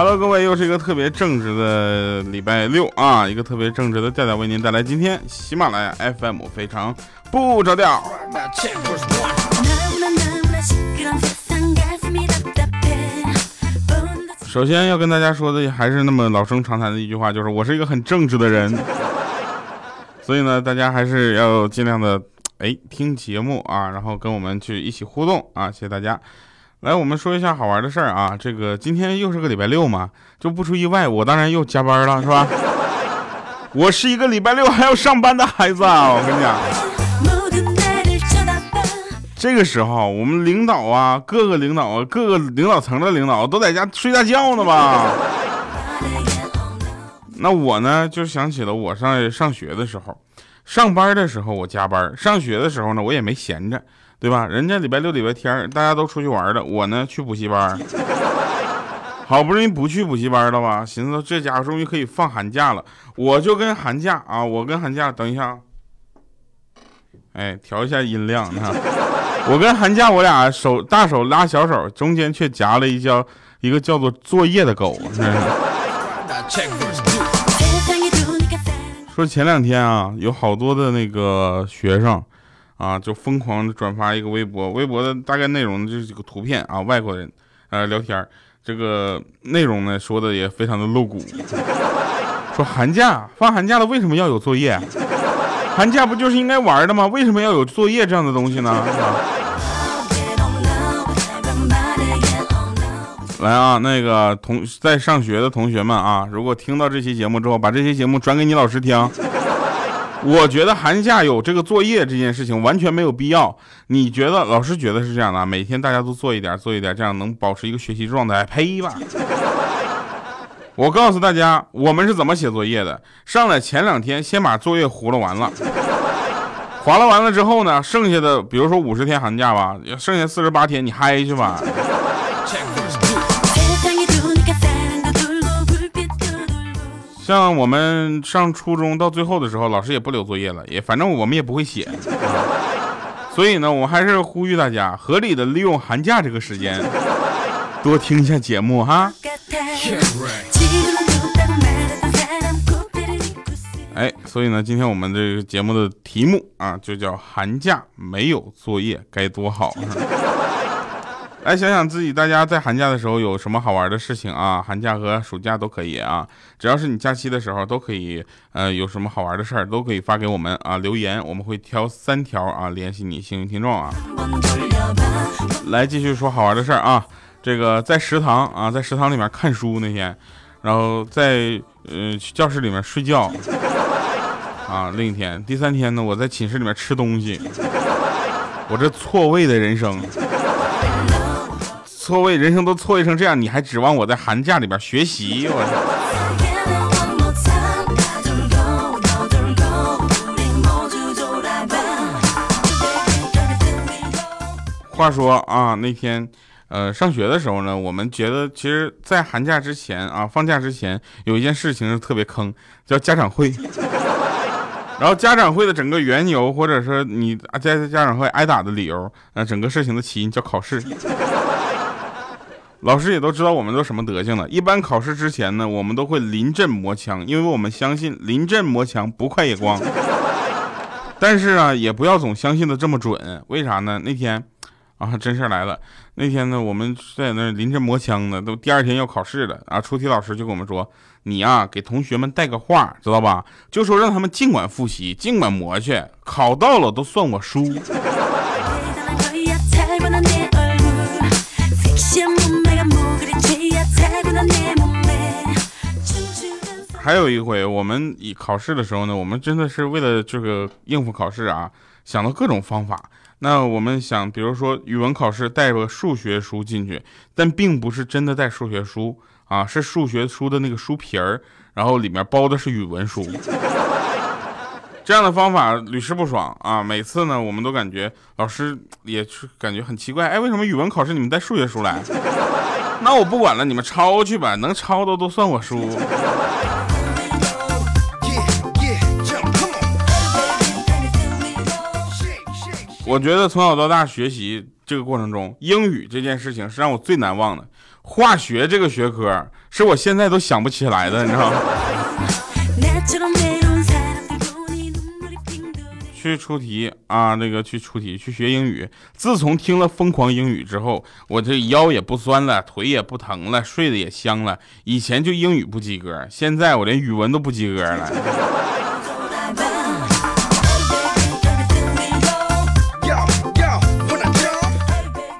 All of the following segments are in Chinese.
啊！Hello，各位，又是一个特别正直的礼拜六啊，一个特别正直的调调为您带来今天喜马拉雅 FM 非常不着调。首先要跟大家说的还是那么老生常谈的一句话，就是我是一个很正直的人，所以呢，大家还是要尽量的哎听节目啊，然后跟我们去一起互动啊，谢谢大家。来，我们说一下好玩的事儿啊，这个今天又是个礼拜六嘛，就不出意外，我当然又加班了，是吧？我是一个礼拜六还要上班的孩子啊，我跟你讲。这个时候，我们领导啊，各个领导啊，各个领导层的领导都在家睡大觉呢吧？那我呢，就想起了我上上学的时候，上班的时候我加班，上学的时候呢，我也没闲着，对吧？人家礼拜六、礼拜天大家都出去玩了，我呢去补习班，好不容易不去补习班了吧？寻思这家伙终于可以放寒假了，我就跟寒假啊，我跟寒假，等一下，哎，调一下音量，你看。我跟寒假，我俩手大手拉小手，中间却夹了一叫一个叫做作业的狗。说前两天啊，有好多的那个学生啊，就疯狂的转发一个微博，微博的大概内容就是这个图片啊，外国人呃聊天，这个内容呢说的也非常的露骨，说寒假放寒假了，为什么要有作业？寒假不就是应该玩的吗？为什么要有作业这样的东西呢？来啊，那个同在上学的同学们啊，如果听到这期节目之后，把这期节目转给你老师听。我觉得寒假有这个作业这件事情完全没有必要。你觉得老师觉得是这样的？每天大家都做一点，做一点，这样能保持一个学习状态？呸吧！我告诉大家，我们是怎么写作业的。上来前两天先把作业糊了完了，划了完了之后呢，剩下的比如说五十天寒假吧，剩下四十八天你嗨去吧。像我们上初中到最后的时候，老师也不留作业了，也反正我们也不会写，所以呢，我还是呼吁大家合理的利用寒假这个时间，多听一下节目哈。哎，所以呢，今天我们这个节目的题目啊，就叫寒假没有作业该多好。来想想自己，大家在寒假的时候有什么好玩的事情啊？寒假和暑假都可以啊，只要是你假期的时候都可以。呃，有什么好玩的事儿都可以发给我们啊，留言我们会挑三条啊联系你幸运听众啊。来继续说好玩的事儿啊，这个在食堂啊，在食堂里面看书那天，然后在呃教室里面睡觉啊，另一天，第三天呢，我在寝室里面吃东西，我这错位的人生。错位，人生都错位成这样，你还指望我在寒假里边学习？我。话说啊，那天，呃，上学的时候呢，我们觉得，其实，在寒假之前啊，放假之前，有一件事情是特别坑，叫家长会。然后家长会的整个缘由，或者说你在家长会挨打的理由，呃，整个事情的起因叫考试。老师也都知道我们都什么德行了。一般考试之前呢，我们都会临阵磨枪，因为我们相信临阵磨枪不快也光。但是啊，也不要总相信的这么准。为啥呢？那天啊，真事来了。那天呢，我们在那临阵磨枪呢，都第二天要考试了啊。出题老师就跟我们说：“你呀，给同学们带个话，知道吧？就说让他们尽管复习，尽管磨去，考到了都算我输。”还有一回，我们以考试的时候呢，我们真的是为了这个应付考试啊，想到各种方法。那我们想，比如说语文考试带个数学书进去，但并不是真的带数学书啊，是数学书的那个书皮儿，然后里面包的是语文书。这样的方法屡试不爽啊！每次呢，我们都感觉老师也是感觉很奇怪，哎，为什么语文考试你们带数学书来？那我不管了，你们抄去吧，能抄的都算我输。我觉得从小到大学习这个过程中，英语这件事情是让我最难忘的。化学这个学科是我现在都想不起来的，你知道吗？去出题啊，那个去出题，去学英语。自从听了疯狂英语之后，我这腰也不酸了，腿也不疼了，睡得也香了。以前就英语不及格，现在我连语文都不及格了。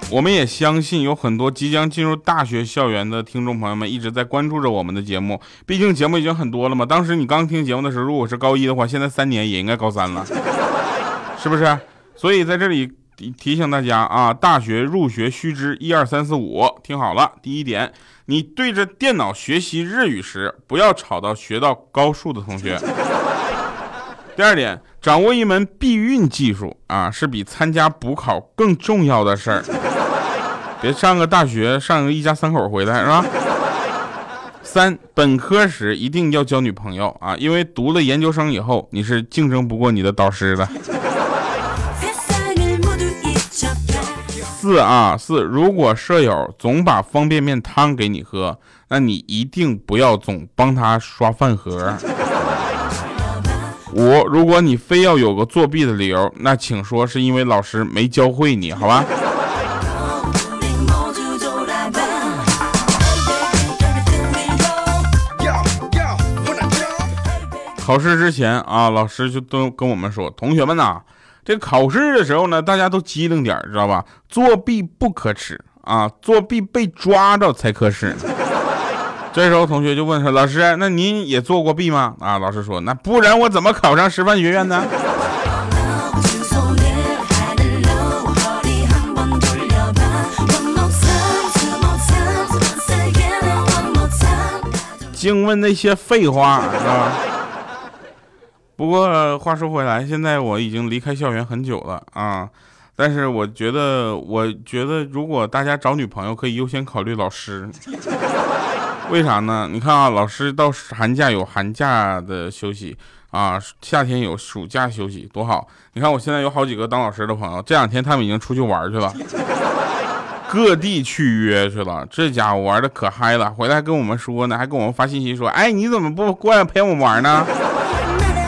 我们也相信有很多即将进入大学校园的听众朋友们一直在关注着我们的节目，毕竟节目已经很多了嘛。当时你刚听节目的时候，如果是高一的话，现在三年也应该高三了，是不是？所以在这里提醒大家啊，大学入学须知一二三四五，听好了。第一点，你对着电脑学习日语时，不要吵到学到高数的同学。第二点，掌握一门避孕技术啊，是比参加补考更重要的事儿。别上个大学，上个一家三口回来是吧？三，本科时一定要交女朋友啊，因为读了研究生以后，你是竞争不过你的导师的。四啊四，如果舍友总把方便面汤给你喝，那你一定不要总帮他刷饭盒。五，如果你非要有个作弊的理由，那请说是因为老师没教会你，好吧？考试之前啊，老师就都跟我们说，同学们呐，这考试的时候呢，大家都机灵点，知道吧？作弊不可耻啊，作弊被抓着才可耻。这时候同学就问说：“老师，那您也做过弊吗？”啊，老师说：“那不然我怎么考上师范学院呢？”净问那些废话，是吧？不过话说回来，现在我已经离开校园很久了啊，但是我觉得，我觉得如果大家找女朋友，可以优先考虑老师。为啥呢？你看啊，老师到寒假有寒假的休息啊，夏天有暑假休息，多好！你看我现在有好几个当老师的朋友，这两天他们已经出去玩去了，各地去约去了，这家伙玩的可嗨了，回来还跟我们说呢，还跟我们发信息说，哎，你怎么不过来陪我们玩呢？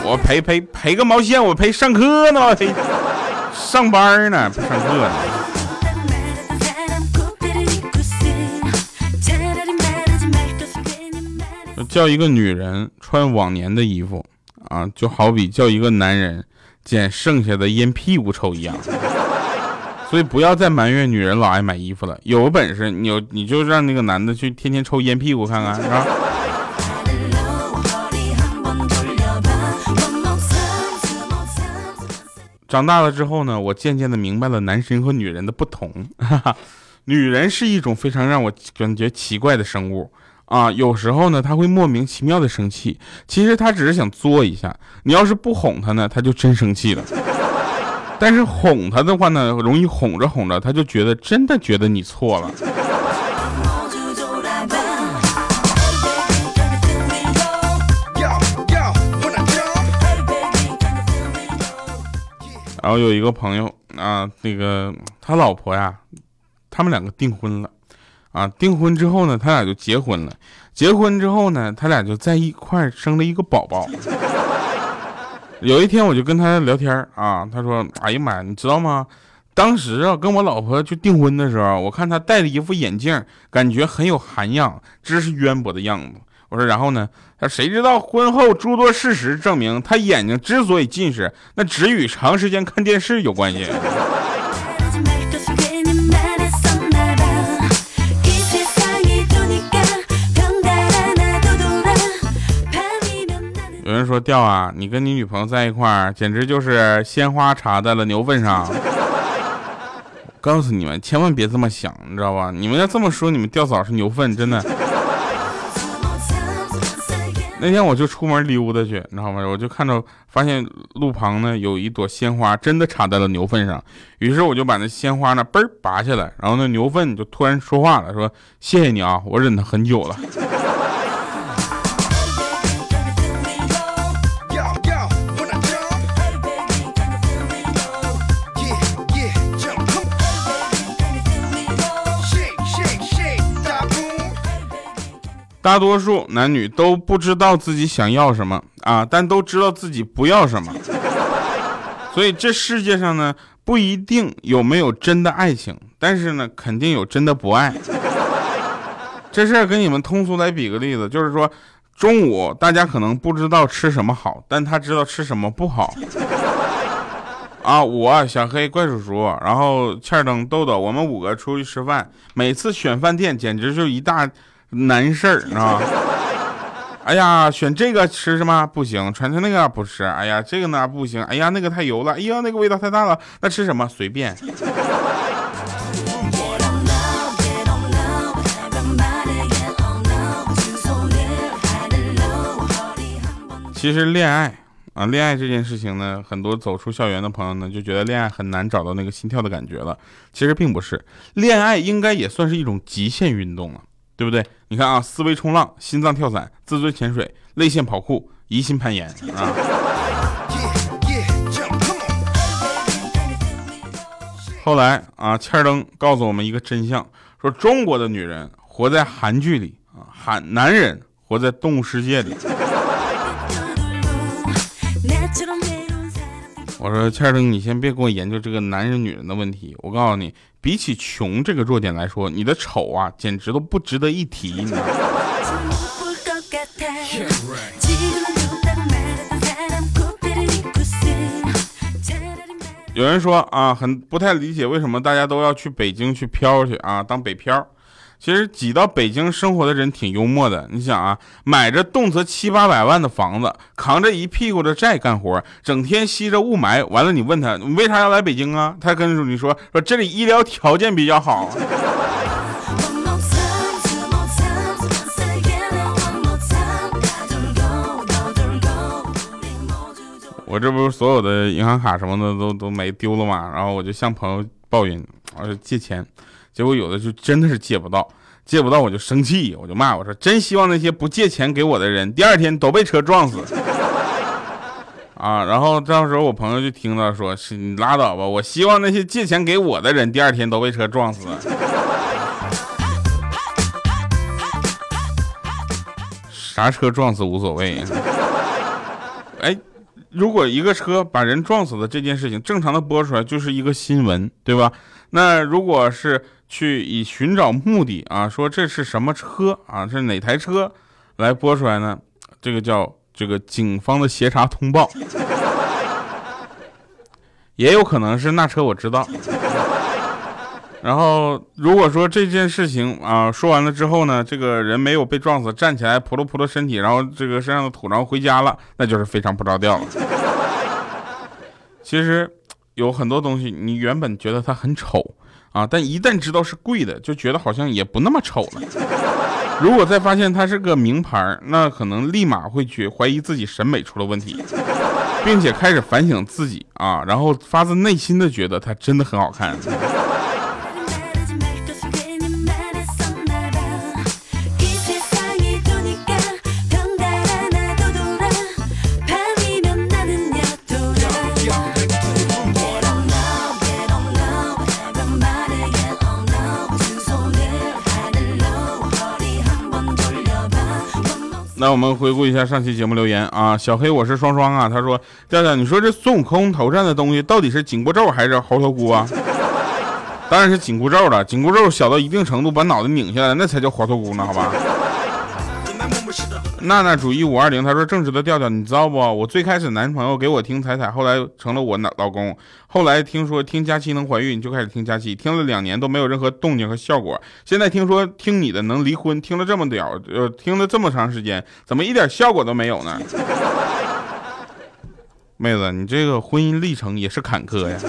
我陪陪陪个毛线！我陪上课呢，我陪上班呢，不上课呢。叫一个女人穿往年的衣服啊，就好比叫一个男人捡剩下的烟屁股抽一样。所以不要再埋怨女人老爱买衣服了，有本事你有你就让那个男的去天天抽烟屁股看看，是吧？长大了之后呢，我渐渐的明白了男生和女人的不同。女人是一种非常让我感觉奇怪的生物啊，有时候呢，她会莫名其妙的生气，其实她只是想作一下。你要是不哄她呢，她就真生气了。但是哄她的话呢，容易哄着哄着，她就觉得真的觉得你错了。然后有一个朋友啊，那个他老婆呀，他们两个订婚了，啊，订婚之后呢，他俩就结婚了。结婚之后呢，他俩就在一块生了一个宝宝。有一天我就跟他聊天啊，他说：“哎呀妈呀，你知道吗？当时啊，跟我老婆去订婚的时候，我看他戴了一副眼镜，感觉很有涵养、知识渊博的样子。”我说，然后呢？他谁知道婚后诸多事实证明，他眼睛之所以近视，那只与长时间看电视有关系。有人说，调啊，你跟你女朋友在一块儿，简直就是鲜花插在了牛粪上。告诉你们，千万别这么想，你知道吧？你们要这么说，你们调嫂是牛粪，真的。那天我就出门溜达去，你知道吗？我就看到发现路旁呢有一朵鲜花，真的插在了牛粪上。于是我就把那鲜花呢嘣拔下来，然后那牛粪就突然说话了，说：“谢谢你啊，我忍他很久了。”大多数男女都不知道自己想要什么啊，但都知道自己不要什么。所以这世界上呢，不一定有没有真的爱情，但是呢，肯定有真的不爱。这事儿跟你们通俗来比个例子，就是说，中午大家可能不知道吃什么好，但他知道吃什么不好。啊，我小黑怪叔叔，然后欠灯豆豆，我们五个出去吃饭，每次选饭店简直就一大难事儿啊。哎呀，选这个吃什么不行，传成那个不吃。哎呀，这个呢不行。哎呀，那个太油了。哎呀，那个味道太大了。那吃什么随便。其实恋爱啊，恋爱这件事情呢，很多走出校园的朋友呢，就觉得恋爱很难找到那个心跳的感觉了。其实并不是，恋爱应该也算是一种极限运动了。对不对？你看啊，思维冲浪、心脏跳伞、自尊潜水、泪腺跑酷、疑心攀岩啊。后来啊，欠儿登告诉我们一个真相，说中国的女人活在韩剧里啊，韩男人活在动物世界里。我说欠儿登，你先别给我研究这个男人女人的问题。我告诉你，比起穷这个弱点来说，你的丑啊，简直都不值得一提。你？有人说啊，很不太理解为什么大家都要去北京去漂去啊，当北漂。其实挤到北京生活的人挺幽默的，你想啊，买着动辄七八百万的房子，扛着一屁股的债干活，整天吸着雾霾，完了你问他你为啥要来北京啊？他跟你说说这里医疗条件比较好。我这不是所有的银行卡什么的都都没丢了嘛，然后我就向朋友抱怨，我说借钱。结果有的就真的是借不到，借不到我就生气，我就骂我说：“真希望那些不借钱给我的人，第二天都被车撞死。”啊，然后到时候我朋友就听到说：“是你拉倒吧，我希望那些借钱给我的人，第二天都被车撞死。”啥车撞死无所谓。哎，如果一个车把人撞死的这件事情正常的播出来，就是一个新闻，对吧？那如果是。去以寻找目的啊，说这是什么车啊？是哪台车来播出来呢？这个叫这个警方的协查通报，也有可能是那车我知道。然后如果说这件事情啊说完了之后呢，这个人没有被撞死，站起来扑噜扑噜身体，然后这个身上的土然后回家了，那就是非常不着调了。其实有很多东西，你原本觉得它很丑。啊！但一旦知道是贵的，就觉得好像也不那么丑了。如果再发现它是个名牌，那可能立马会去怀疑自己审美出了问题，并且开始反省自己啊，然后发自内心的觉得它真的很好看。来我们回顾一下上期节目留言啊，小黑我是双双啊，他说调调，你说这孙悟空头上的东西到底是紧箍咒还是猴头菇啊？当然是紧箍咒了，紧箍咒小到一定程度把脑袋拧下来，那才叫猴头菇呢，好吧？娜娜主义五二零，他说正直的调调，你知道不？我最开始男朋友给我听彩彩，后来成了我老老公。后来听说听佳期能怀孕，就开始听佳期，听了两年都没有任何动静和效果。现在听说听你的能离婚，听了这么屌，呃，听了这么长时间，怎么一点效果都没有呢？妹子，你这个婚姻历程也是坎坷呀。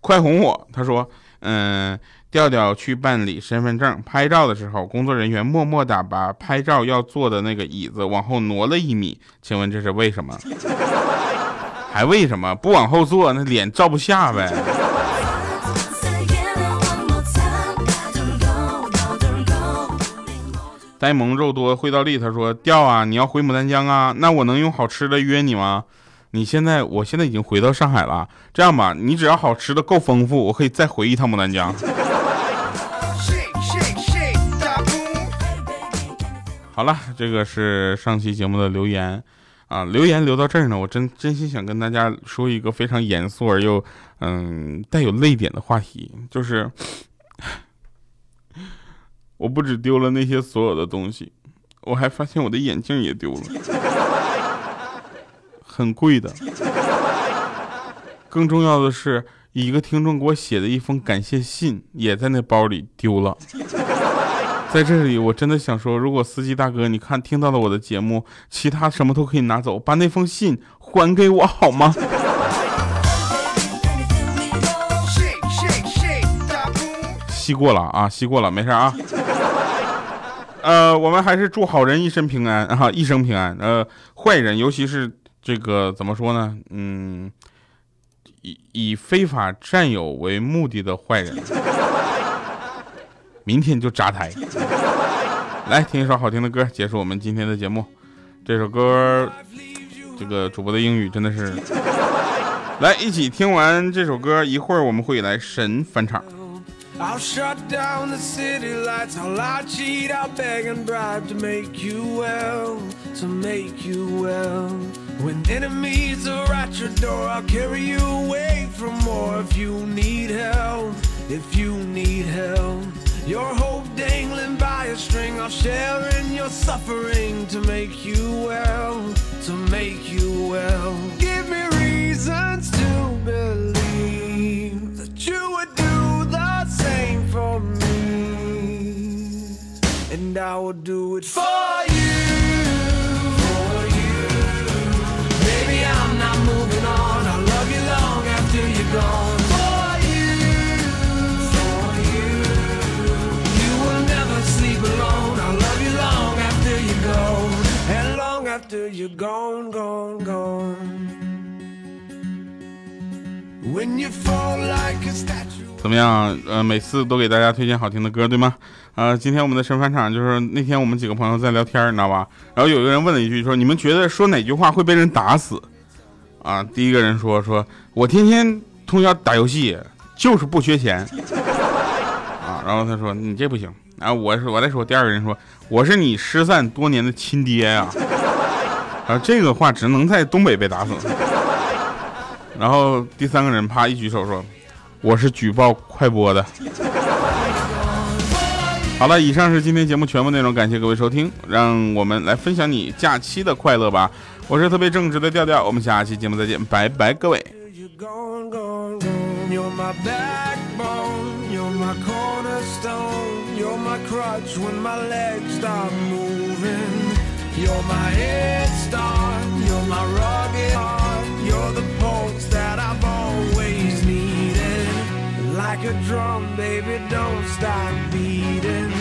快哄我，他说，嗯。调调去办理身份证拍照的时候，工作人员默默的把拍照要坐的那个椅子往后挪了一米，请问这是为什么？还为什么不往后坐？那脸照不下呗。呆萌肉多会倒立，他说：调啊，你要回牡丹江啊？那我能用好吃的约你吗？你现在，我现在已经回到上海了。这样吧，你只要好吃的够丰富，我可以再回一趟牡丹江。好了，这个是上期节目的留言啊，留言留到这儿呢，我真真心想跟大家说一个非常严肃而又嗯带有泪点的话题，就是我不止丢了那些所有的东西，我还发现我的眼镜也丢了，很贵的。更重要的是，一个听众给我写的一封感谢信也在那包里丢了。在这里，我真的想说，如果司机大哥，你看听到了我的节目，其他什么都可以拿走，把那封信还给我好吗？吸过了啊，吸过了，没事啊。呃，我们还是祝好人一生平安啊，一生平安。呃，坏人，尤其是这个怎么说呢？嗯，以以非法占有为目的的坏人。明天就扎台，来听一首好听的歌，结束我们今天的节目。这首歌，这个主播的英语真的是，来一起听完这首歌，一会儿我们会来神返场。Your I'll share in your suffering to make you well, to make you well. Give me reasons to believe that you would do the same for me, and I will do it for you. For you. Baby, I'm not moving on. I'll love you long after you're gone. After you're gone, gone, gone. When you fall like a statue. 怎么样？呃，每次都给大家推荐好听的歌，对吗？呃，今天我们的神返场就是那天我们几个朋友在聊天，你知道吧？然后有一个人问了一句，说你们觉得说哪句话会被人打死？啊，第一个人说说我天天通宵打游戏，就是不缺钱。啊，然后他说你这不行。啊我说我再说，第二个人说我是你失散多年的亲爹呀。啊，这个话只能在东北被打死。然后第三个人啪一举手说：“我是举报快播的。”好了，以上是今天节目全部内容，感谢各位收听，让我们来分享你假期的快乐吧。我是特别正直的调调，我们下期节目再见，拜拜，各位。You're my head you're my rugged heart, you're the pulse that I've always needed. Like a drum, baby, don't stop beating.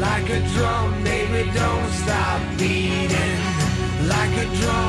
Like a drum, baby, don't stop beating. Like a drum,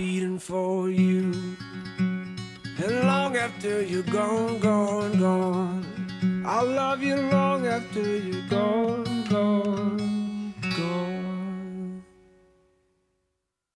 beating for you. And long after you're gone, gone, gone. I'll love you long after you're gone, gone.